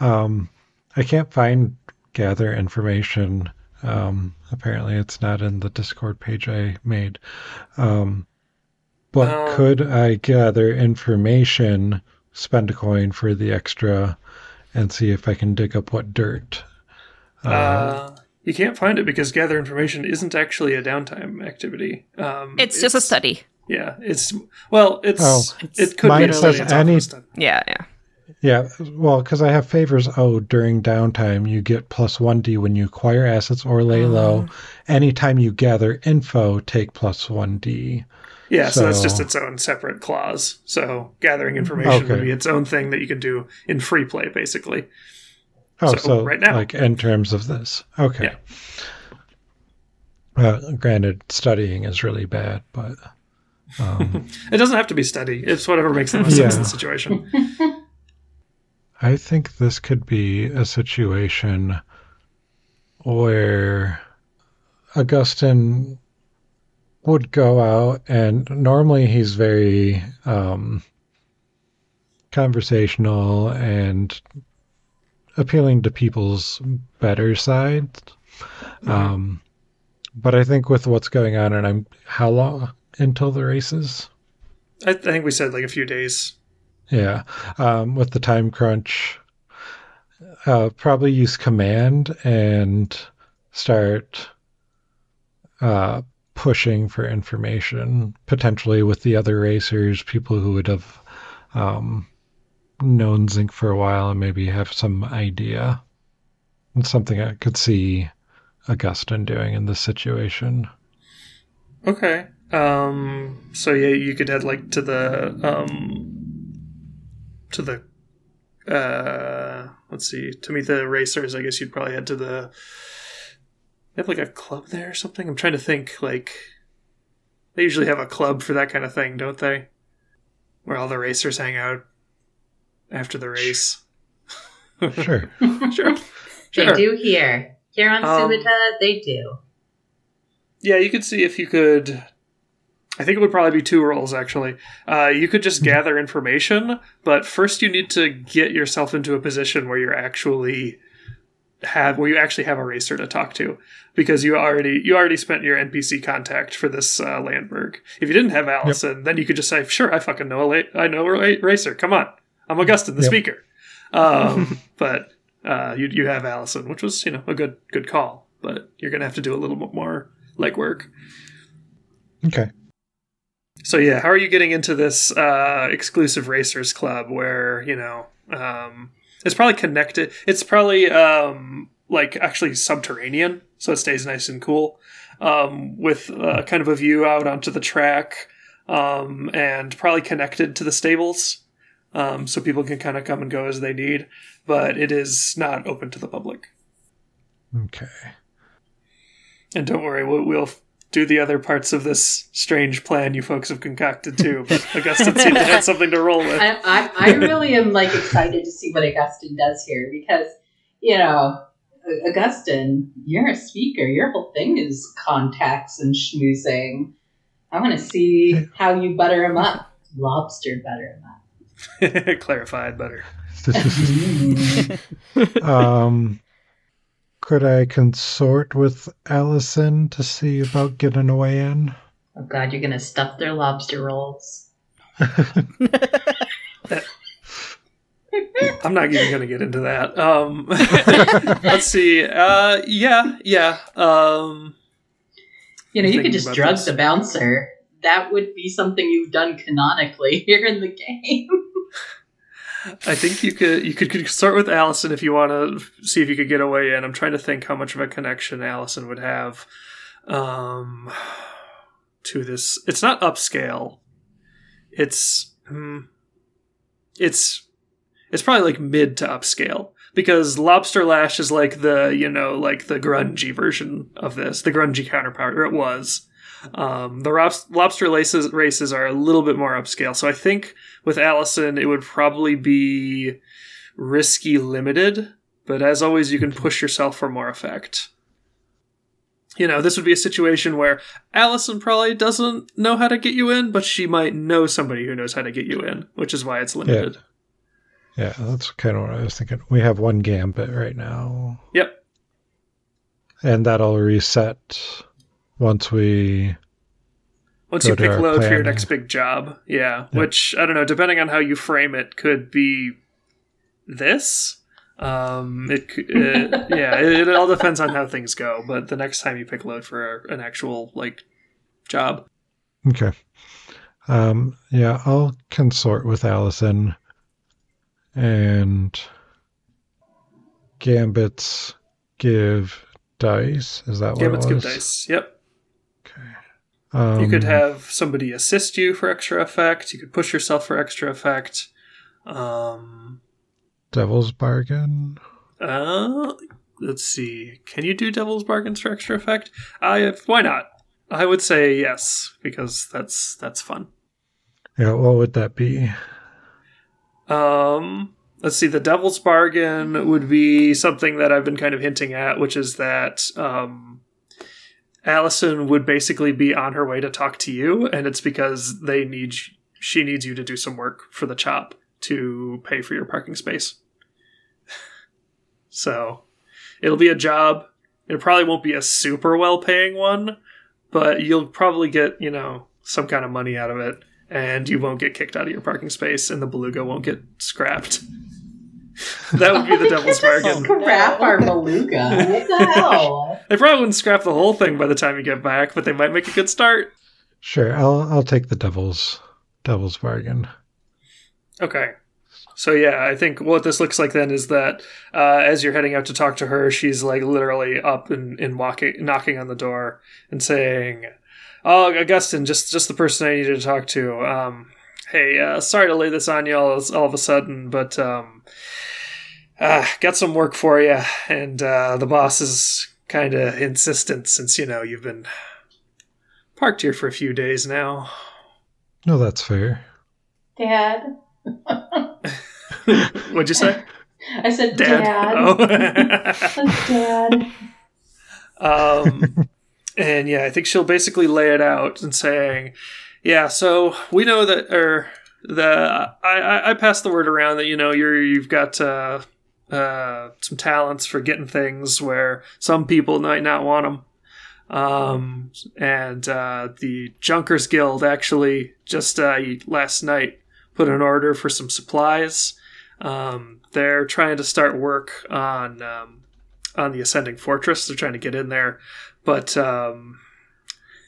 Um, I can't find gather information. Um, apparently, it's not in the Discord page I made. Um, but Um, could I gather information, spend a coin for the extra, and see if I can dig up what dirt? Uh, Uh, you can't find it because gather information isn't actually a downtime activity. Um, It's just a study. Yeah, it's well, it's Oh. it could Mine be says It's any- Yeah, yeah. Yeah, well, because I have favors owed during downtime, you get plus 1d when you acquire assets or lay low. Anytime you gather info, take plus 1d. Yeah, so, that's just its own separate clause. So gathering information would be its own thing that you could do in free play, basically. Oh, So, so, right now. like in terms of this. Okay. Uh, granted, studying is really bad, but um, It doesn't have to be study. It's whatever makes the most sense in the situation. I think this could be a situation where Augustine would go out, and normally he's very um, conversational and appealing to people's better sides. Um, but I think with what's going on, and I'm how long until the races? I, I think we said like a few days. Yeah, um, with the time crunch, uh, probably use command and start uh, pushing for information, potentially with the other racers, people who would have um, known Zinc for a while and maybe have some idea. It's something I could see Augustine doing in this situation. Okay. Um. So yeah, you could head like to the um to the uh let's see to meet the racers. I guess you'd probably head to the. They have like a club there or something. I'm trying to think. Like they usually have a club for that kind of thing, don't they? Where all the racers hang out after the race. Sure. sure. Sure. They do here. Here on Um, Subita, they do. Yeah, you could see if you could. I think it would probably be two roles actually. Uh, you could just gather information, but first you need to get yourself into a position where you're actually have where you actually have a racer to talk to because you already you already spent your NPC contact for this uh, Landberg. If you didn't have Allison, then you could just say, "Sure, I fucking know a la- I know a racer. Come on, I'm Augustin, the Yep. speaker." Um, but uh, you you have Allison, which was you know a good good call, but you're gonna have to do a little bit more legwork. Okay. So yeah, how are you getting into this uh, exclusive racers club where you know um, it's probably connected? It's probably um, like actually subterranean, so it stays nice and cool, um, with uh, kind of a view out onto the track, um, and probably connected to the stables, um, so people can kind of come and go as they need. But it is not open to the public. Okay. And don't worry, we'll, we'll do the other parts of this strange plan you folks have concocted too. But Augustin seemed to have something to roll with. I, I, I really am like excited to see what Augustine does here because, you know, Augustine, you're a speaker. Your whole thing is contacts and schmoozing. I want to see how you butter him up. Lobster butter him up. Clarified better. um, could I consort with Allison to see about getting away way in? Oh God, you're gonna stuff their lobster rolls. I'm not even going to get into that. Um, let's see. Uh, yeah, yeah. Um, You know, you could just drug this. the bouncer. That would be something you've done canonically here in the game. I think you could you could start with Allison if you want to see if you could get away in. I'm trying to think how much of a connection Allison would have um, to this. It's not upscale. It's hmm, it's it's probably like mid to upscale because Lobster Lash is like the you know like the grungy version of this, the grungy counterpart, or it was. Um, the lobster laces, races are a little bit more upscale, so I think with Allison it would probably be risky limited, but as always, you can push yourself for more effect. You know, this would be a situation where Allison probably doesn't know how to get you in, but she might know somebody who knows how to get you in, which is why it's limited. Yeah, that's kind of what I was thinking. We have one gambit right now, Yep. and that'll reset once we. Once you pick load for your next big job, yeah. Yeah. Which I don't know, depending on how you frame it, could be this. Um, it, it yeah, it, it all depends on how things go. But the next time you pick load for an actual like job, Okay. Um, yeah, I'll consort with Allison, and gambits give dice. Is that what gambits it give dice. Yep. Um, you could have somebody assist you for extra effect. You could push yourself for extra effect. Um, Devil's Bargain. Uh, let's see. Can you do Devil's Bargains for extra effect? I why not? I would say yes because that's that's fun. Yeah, what would that be? Um, let's see. The Devil's Bargain would be something that I've been kind of hinting at, which is that um, Allison would basically be on her way to talk to you, and it's because they need she needs you to do some work for the chop to pay for your parking space. so it'll be a job. It probably won't be a super well paying one, but you'll probably get, you know, some kind of money out of it, and you won't get kicked out of your parking space, and the beluga won't get scrapped. that would be the devil's bargain. Scrap our beluga. What the hell? They probably wouldn't scrap the whole thing by the time you get back, but they might make a good start. Sure, I'll I'll take the Devil's Devil's Bargain. Okay. So yeah, I think what this looks like then is that uh, as you're heading out to talk to her, she's like literally up and, and walking, knocking on the door and saying, "Oh, Augustine, just just the person I needed to talk to. Um, hey, uh, sorry to lay this on you all, all of a sudden, but um, uh, got some work for you, and uh, the boss is kind of insistent since you know you've been parked here for a few days now." No, that's fair. Dad, What'd you say? I said, Dad. Dad. Oh. Dad. um, and yeah, I think she'll basically lay it out and saying, "Yeah, so we know that, or the I, I, passed the word around that you know you're you've got uh, uh, some talents for getting things where some people might not want them." Um, and uh, the Junkers Guild actually just uh, last night put an order for some supplies. Um, they're trying to start work on um, on the ascending fortress. They're trying to get in there, but um,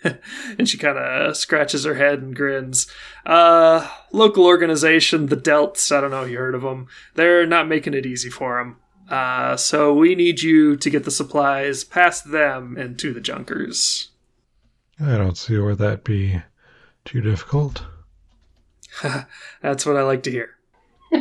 and she kind of scratches her head and grins. Uh, local organization, the Delts. I don't know if you heard of them. They're not making it easy for them. Uh, so we need you to get the supplies past them and to the Junkers. I don't see where that'd be too difficult. That's what I like to hear.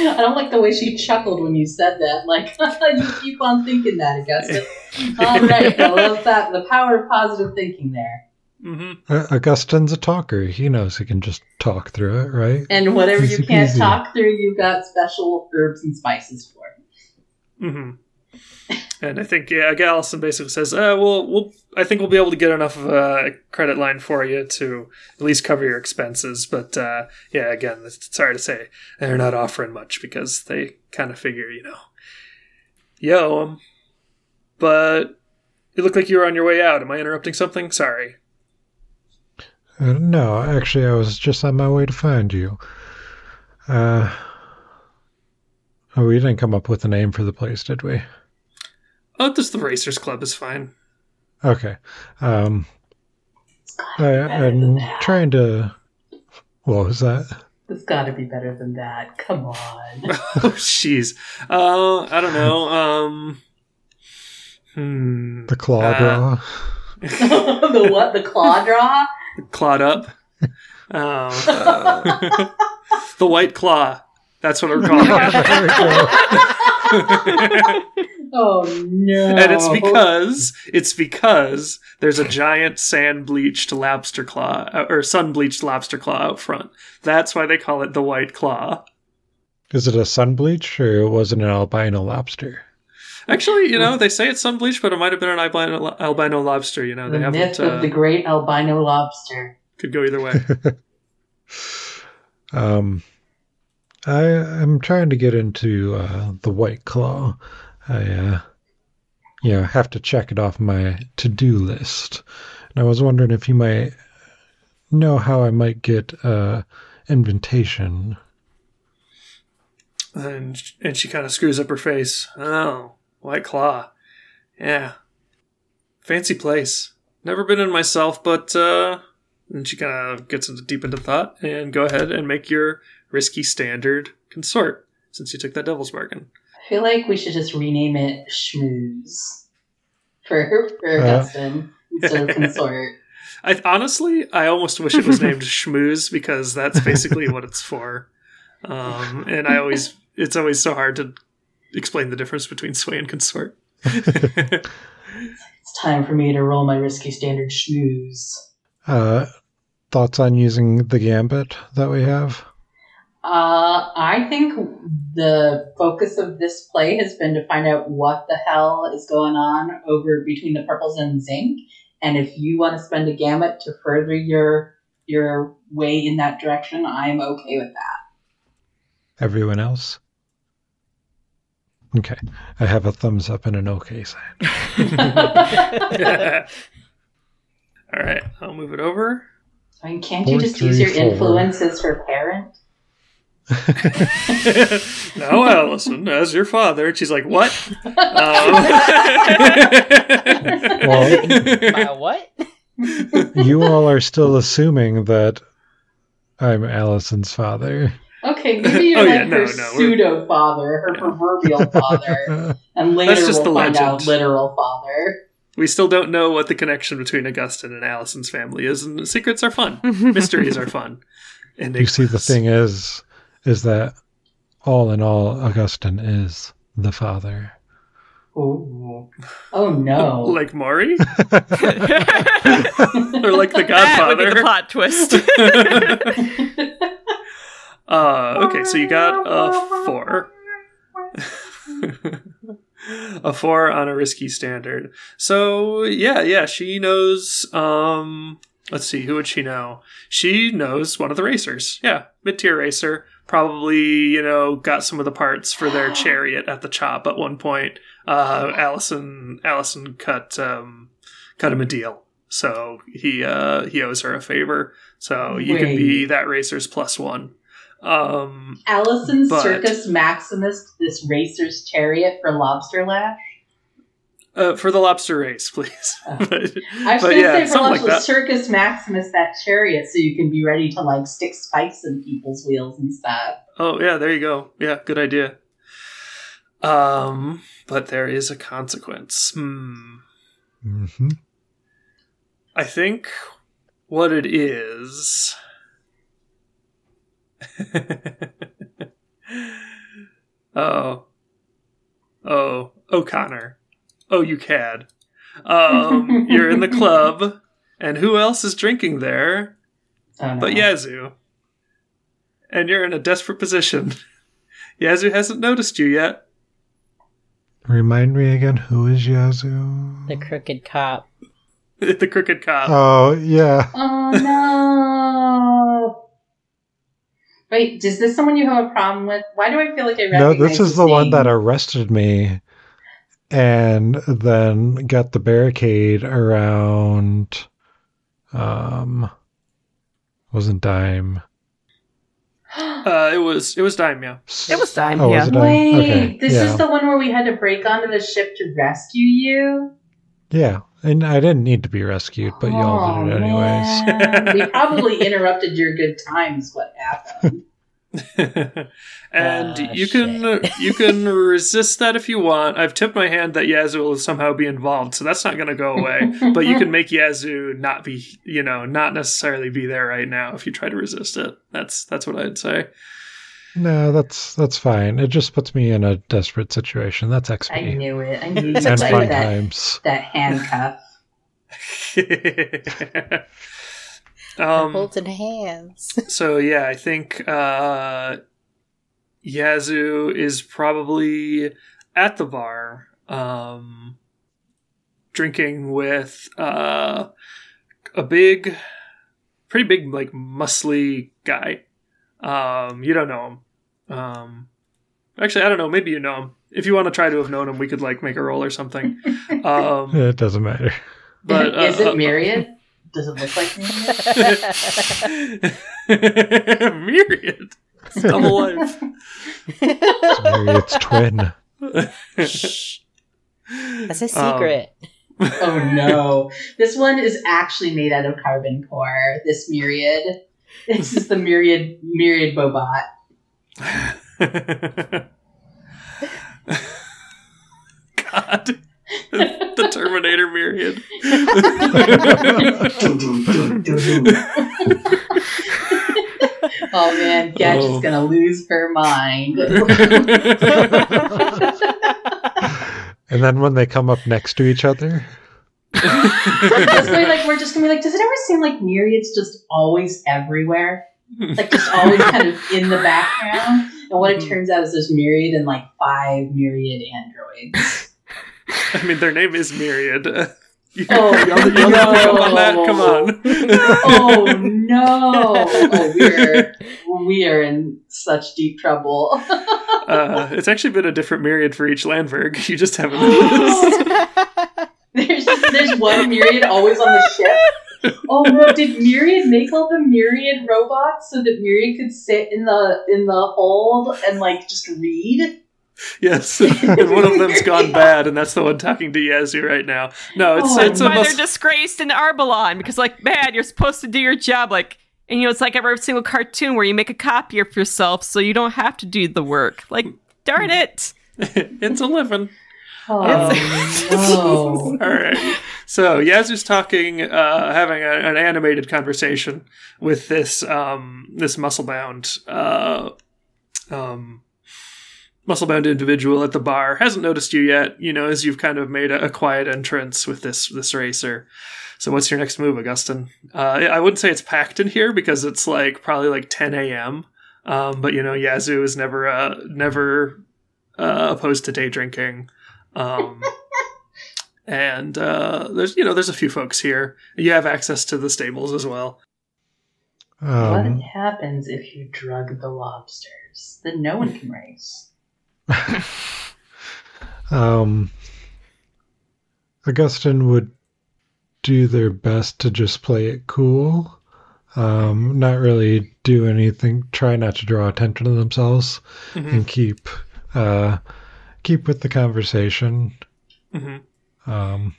I don't like the way she chuckled when you said that. Like, you keep on thinking that, Augustus. All right, I love that. The power of positive thinking there. hmm Uh, Augustine's a talker. He knows he can just talk through it, right? And whatever you can't peasy. talk through, you've got special herbs and spices for. hmm And I think yeah, Allison basically says, uh, "Well, we'll. I think we'll be able to get enough of a credit line for you to at least cover your expenses." But uh, yeah, again, sorry to say, they're not offering much because they kind of figure, you know, yo, um, but you look like you were on your way out. Am I interrupting something? Sorry. Uh, no, actually, I was just on my way to find you. Uh, oh, we didn't come up with a name for the place, did we? Oh, just the Racers Club is fine. Okay. Um, I, be better than I'm trying to. What was that? It's got to be better than that. Come on. oh, jeez. Uh, I don't know. Um, hmm. The claw Uh, draw. the what? The claw draw? clawed up. Um, the white claw. That's what we're calling There we go. it. Oh no! and it's because it's because there's a giant sand bleached lobster claw uh, or sun bleached lobster claw out front. That's why they call it the white claw. Is it a sun bleach or was it an albino lobster? Actually, you know, they say it's sun bleached, but it might have been an albino, albino lobster. You know, the they haven't. myth Uh, of the great albino lobster. could go either way. Um, I am trying to get into uh, the White Claw. I, uh, you know, have to check it off my to-do list. And I was wondering if you might know how I might get uh, invitation. and and she kind of screws up her face. Oh, White Claw, yeah, fancy place. Never been in myself, but uh, and she kind of gets into deep into thought. And go ahead and make your risky standard consort since you took that devil's bargain. I feel like we should just rename it Schmooze for for Uh. Augustine instead of consort. I honestly, I almost wish it was named Schmooze because that's basically what it's for. Um, and I always, it's always so hard to explain the difference between sway and consort. It's time for me to roll my risky standard Schmooze. Uh, thoughts on using the gambit that we have? Uh, I think the focus of this play has been to find out what the hell is going on over between the purples and zinc, and if you want to spend a gambit to further your your way in that direction, I'm okay with that. Everyone else? Okay. I have a thumbs up and an okay sign. All right, I'll move it over. I mean, can't you Four, just use your three, four. influence as her parent? now, Allison, as your father, and she's like, "What?" Um, My what? you all are still assuming that I'm Allison's father. Okay, maybe you're Oh, like yeah, no, her no, we're- pseudo father, her proverbial father, and later That's just we'll the find out literal father. we still don't know what the connection between Augustine and Allison's family is, and secrets are fun. Mysteries are fun. And you see, the thing is, is that all in all, Augustine is the father. Ooh. Oh no! like Maury, or like the That would be the Godfather. plot twist. uh, okay, so you got a four. a four on a risky standard. So yeah, yeah, she knows. Um, let's see, who would she know? She knows one of the racers. Yeah, mid tier racer. Probably, you know, got some of the parts for their chariot at the chop at one point. Uh, Allison, Allison cut um, cut him a deal, so he uh, he owes her a favor. So you can be that racer's plus one. Um, Allison But- Circus Maximus, this racer's chariot for Lobster Lash. Uh, for the lobster race, please. Oh. but, I was but going to yeah, say for something lunch like that. Circus Maximus that chariot so you can be ready to like stick spikes in people's wheels and stuff. Oh yeah, there you go. Yeah, good idea. Um, but there is a consequence. Hmm. hmm I think what it is. oh. Oh, O'Connor. Oh, you cad. Um, you're in the club, and who else is drinking there Oh, no. but Yazoo? And you're in a desperate position. Yazoo hasn't noticed you yet. Remind me again, who is Yazoo? The crooked cop. the crooked cop. Oh, yeah. Oh no. Wait, is this someone you have a problem with? Why do I feel like I No, this is his the one that arrested me and then got the barricade around. Um, wasn't Dime. Uh, it was it was Dime, yeah. It was Dime, Oh, yeah. was it Dime? Wait, Okay, this yeah. is the one where we had to break onto the ship to rescue you? Yeah, and I didn't need to be rescued, but y'all did it anyways. Oh, we probably interrupted your good times, what happened. and Ah, you can you can resist that if you want. I've tipped my hand that Yazoo will somehow be involved, so that's not going to go away. but you can make Yazoo not be, you know, not necessarily be there right now if you try to resist it. That's that's what I'd say. No, that's that's fine. It just puts me in a desperate situation. That's XP. I knew it. I knew you and liked fun that, times. that handcuff. Um, holding hands. So yeah, I think uh, Yazoo is probably at the bar, um, drinking with uh, a big, pretty big, like muscly guy. Um, you don't know him. Um, actually, I don't know. Maybe you know him. If you want to try to have known him, we could like make a roll or something. Um, It doesn't matter. but uh, is uh, it Myriad? Does it look like Myriad? Myriad. It's double life. It's Myriad's twin. That's a Um, secret. Oh no. This one is actually made out of carbon core. This myriad. This is the myriad myriad bobot. God. the Terminator myriad. oh man, Gadget's Oh. gonna lose her mind. And then when they come up next to each other, It's like we're just gonna be like, does it ever seem like myriad's just always everywhere? Like just always kind of in the background. And what it mm-hmm. turns out is there's myriad and like five myriad androids. I mean, their name is Myriad. You, Oh, y'all, y'all didn't pick up on that? Come on. oh no! Oh, we're we are in such deep trouble. uh, it's actually been a different Myriad for each Landberg. You just haven't noticed. there's there's one myriad always on the ship. Oh no! Did Myriad make all the Myriad robots so that Myriad could sit in the in the hold and like just read? yes. and one of them's gone bad, and that's the one talking to Yazoo right now. No, it's, Oh, it's a Why mus- they're disgraced in Arbalon because, like, man, you're supposed to do your job, like, and you know, it's like every single cartoon where you make a copy of yourself so you don't have to do the work. Like, darn it! it's a living. Oh no! All right. So Yazoo's talking, uh, having a, an animated conversation with this um, this muscle bound uh, um, muscle bound individual at the bar. Hasn't noticed you yet. You know, as you've kind of made a, a quiet entrance with this this racer. So what's your next move, Augustine? Uh, I wouldn't say it's packed in here because it's like probably like 10 a.m. Um, but you know, Yazoo is never uh, never uh, opposed to day drinking. Um, and uh, there's you know there's a few folks here. You have access to the stables as well. Um, what happens if you drug the lobsters? Then no one can race. um, Augustine would do their best to just play it cool. Um, not really do anything, try not to draw attention to themselves Mhm. and keep uh, keep with the conversation. hmm Um,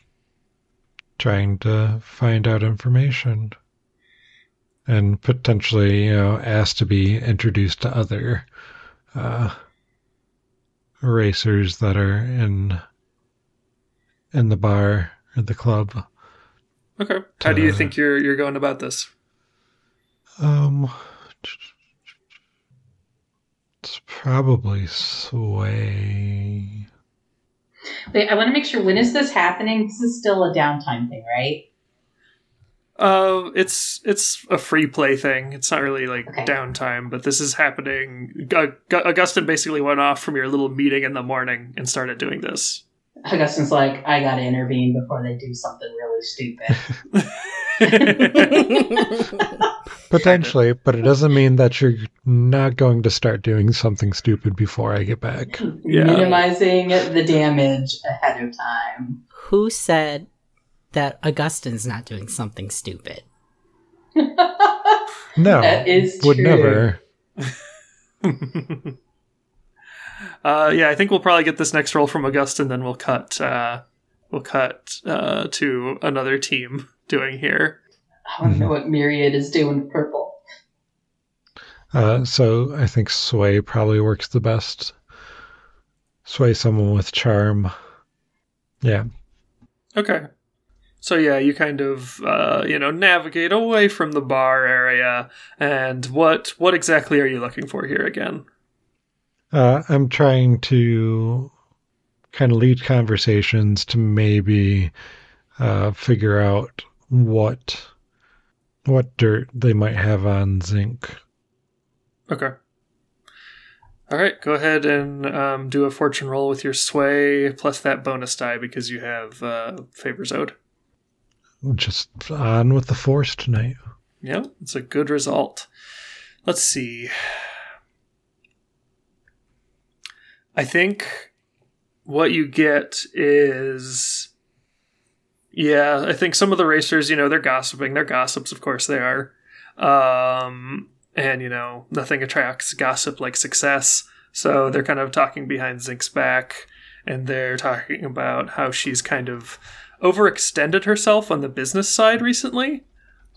trying to find out information and potentially, you know, ask to be introduced to other uh, racers that are in in the bar or the club. Okay. How do you think you're you're going about this? Um, it's probably sway. Wait, I want to make sure when is this happening? This is still a downtime thing, right? Uh, it's it's a free play thing. It's not really like Okay. downtime, but this is happening. Gu- Gu- Augustine basically went off from your little meeting in the morning and started doing this. Augustine's like, I gotta intervene before they do something really stupid. Potentially, but it doesn't mean that you're not going to start doing something stupid before I get back. Yeah. Minimizing the damage ahead of time. Who said that Augustine's not doing something stupid? No, That is would true. never. uh, yeah, I think we'll probably get this next roll from Augustine, then we'll cut. Uh, we'll cut uh, to another team doing here. I want to know what Myriad is doing purple. Uh, so I think sway probably works the best. Sway someone with charm. Yeah. Okay. So yeah, you kind of uh, you know navigate away from the bar area, and what what exactly are you looking for here again? Uh, I'm trying to kind of lead conversations to maybe uh, figure out what what dirt they might have on Zinc. Okay. All right, go ahead and um, do a fortune roll with your sway plus that bonus die because you have uh, favors owed. Just on with the force tonight. Yeah, it's a good result. Let's see. I think what you get is. Yeah, I think some of the racers, you know, they're gossiping. They're gossips, of course they are. Um, and, you know, nothing attracts gossip like success. So they're kind of talking behind Zinc's back, and they're talking about how she's kind of overextended herself on the business side recently.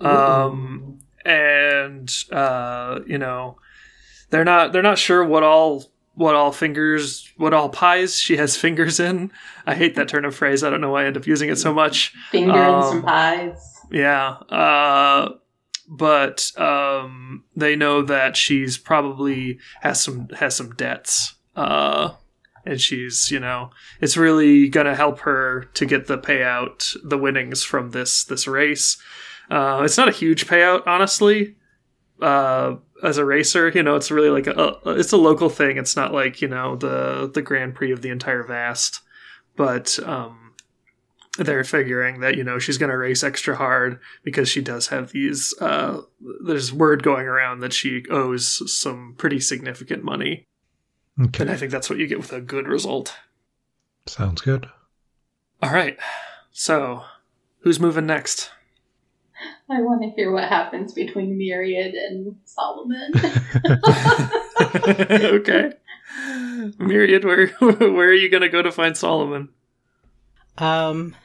Um, and uh, you know, they're not they're not sure what all what all fingers what all pies she has fingers in. I hate that turn of phrase. I don't know why I end up using it so much. Finger in some Um, pies. Yeah. Uh, but um, they know that she's probably has some has some debts. Uh, and she's you know it's really gonna help her to get the payout, the winnings from this this race. Uh, it's not a huge payout, honestly. Uh, as a racer, you know, it's really like a, a it's a local thing. It's not like you know the the Grand Prix of the entire Vast, but um, they're figuring that you know she's going to race extra hard because she does have these. Uh, there's word going around that she owes some pretty significant money, and I think that's what you get with a good result. Sounds good. All right, so who's moving next? I want to hear what happens between Myriad and Solomon. okay. Myriad, where where are you gonna go to find Solomon? Um,